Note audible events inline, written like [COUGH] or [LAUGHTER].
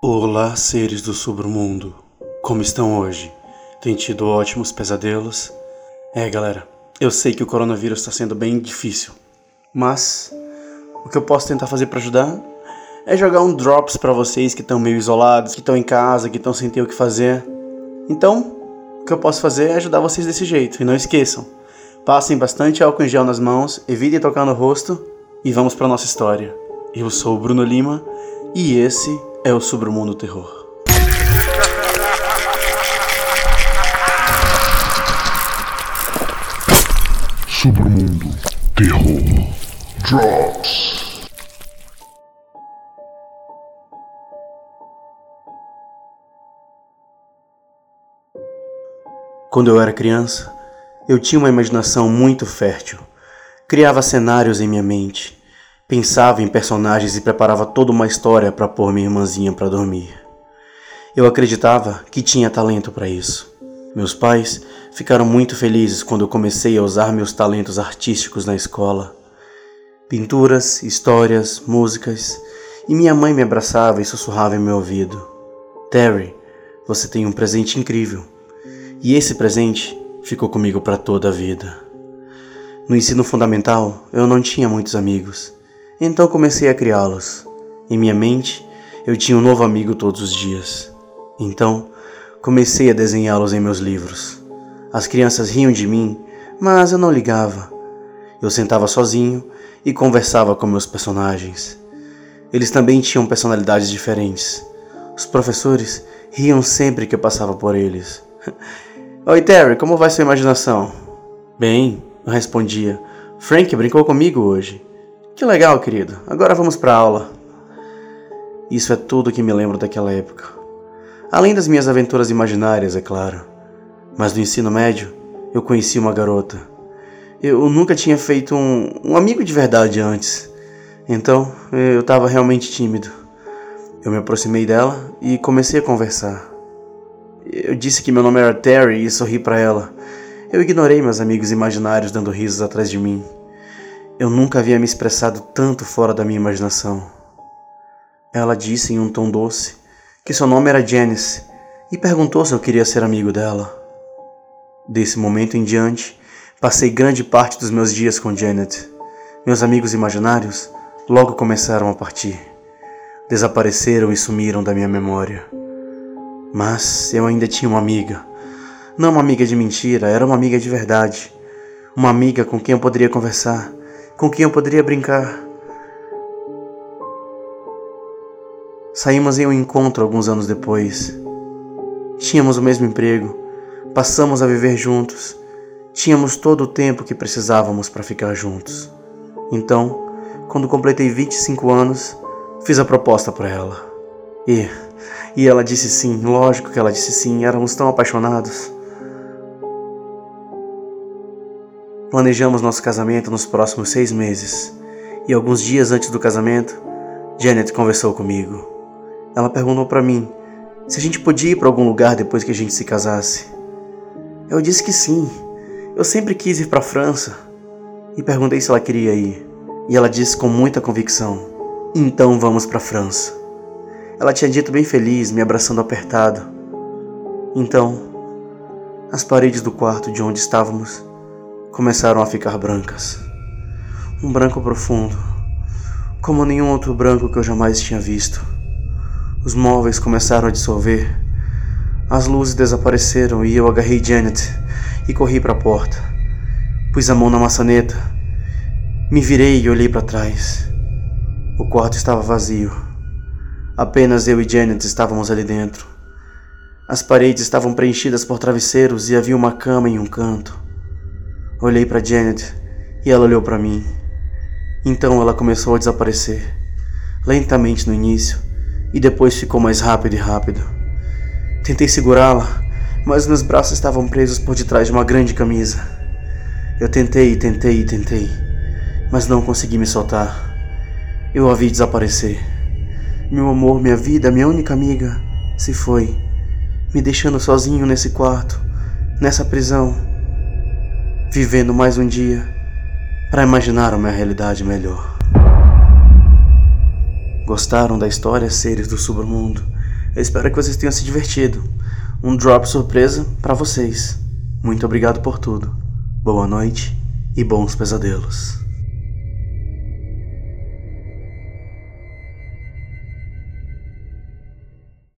Olá, seres do submundo. Como estão hoje? Tem tido ótimos pesadelos? É, galera, eu sei que o coronavírus está sendo bem difícil, mas o que eu posso tentar fazer para ajudar é jogar um drops para vocês que estão meio isolados, que estão em casa, que estão sem ter o que fazer. Então, o que eu posso fazer é ajudar vocês desse jeito. E não esqueçam, passem bastante álcool em gel nas mãos, evitem tocar no rosto e vamos para nossa história. Eu sou o Bruno Lima e esse é o Submundo Terror. Submundo Terror Drops. Quando eu era criança, eu tinha uma imaginação muito fértil. Criava cenários em minha mente Pensava em personagens e preparava toda uma história para pôr minha irmãzinha para dormir. Eu acreditava que tinha talento para isso. Meus pais ficaram muito felizes quando eu comecei a usar meus talentos artísticos na escola. Pinturas, histórias, músicas, e minha mãe me abraçava e sussurrava em meu ouvido: Terry, você tem um presente incrível. E esse presente ficou comigo para toda a vida. No ensino fundamental, eu não tinha muitos amigos. Então comecei a criá-los. Em minha mente, eu tinha um novo amigo todos os dias. Então, comecei a desenhá-los em meus livros. As crianças riam de mim, mas eu não ligava. Eu sentava sozinho e conversava com meus personagens. Eles também tinham personalidades diferentes. Os professores riam sempre que eu passava por eles. [LAUGHS] Oi, Terry, como vai sua imaginação? Bem, eu respondia. Frank brincou comigo hoje. Que legal, querido. Agora vamos para aula. Isso é tudo que me lembro daquela época. Além das minhas aventuras imaginárias, é claro. Mas no ensino médio, eu conheci uma garota. Eu nunca tinha feito um, um amigo de verdade antes. Então, eu estava realmente tímido. Eu me aproximei dela e comecei a conversar. Eu disse que meu nome era Terry e sorri para ela. Eu ignorei meus amigos imaginários dando risos atrás de mim. Eu nunca havia me expressado tanto fora da minha imaginação. Ela disse em um tom doce que seu nome era Janice e perguntou se eu queria ser amigo dela. Desse momento em diante, passei grande parte dos meus dias com Janet. Meus amigos imaginários logo começaram a partir. Desapareceram e sumiram da minha memória. Mas eu ainda tinha uma amiga. Não uma amiga de mentira, era uma amiga de verdade. Uma amiga com quem eu poderia conversar com quem eu poderia brincar. Saímos em um encontro alguns anos depois. Tínhamos o mesmo emprego, passamos a viver juntos, tínhamos todo o tempo que precisávamos para ficar juntos. Então, quando completei 25 anos, fiz a proposta para ela. E, e ela disse sim, lógico que ela disse sim, éramos tão apaixonados. Planejamos nosso casamento nos próximos seis meses, e alguns dias antes do casamento, Janet conversou comigo. Ela perguntou para mim se a gente podia ir para algum lugar depois que a gente se casasse. Eu disse que sim. Eu sempre quis ir para a França e perguntei se ela queria ir. E ela disse com muita convicção: "Então vamos para a França." Ela tinha dito bem feliz, me abraçando apertado. Então, as paredes do quarto de onde estávamos começaram a ficar brancas. Um branco profundo, como nenhum outro branco que eu jamais tinha visto. Os móveis começaram a dissolver. As luzes desapareceram e eu agarrei Janet e corri para a porta. Pus a mão na maçaneta. Me virei e olhei para trás. O quarto estava vazio. Apenas eu e Janet estávamos ali dentro. As paredes estavam preenchidas por travesseiros e havia uma cama em um canto. Olhei para Janet e ela olhou para mim. Então ela começou a desaparecer, lentamente no início, e depois ficou mais rápido e rápido. Tentei segurá-la, mas meus braços estavam presos por detrás de uma grande camisa. Eu tentei, tentei e tentei, mas não consegui me soltar. Eu a vi desaparecer. Meu amor, minha vida, minha única amiga, se foi, me deixando sozinho nesse quarto, nessa prisão vivendo mais um dia para imaginar uma realidade melhor. Gostaram da história, seres do submundo? Eu espero que vocês tenham se divertido. Um drop surpresa para vocês. Muito obrigado por tudo. Boa noite e bons pesadelos.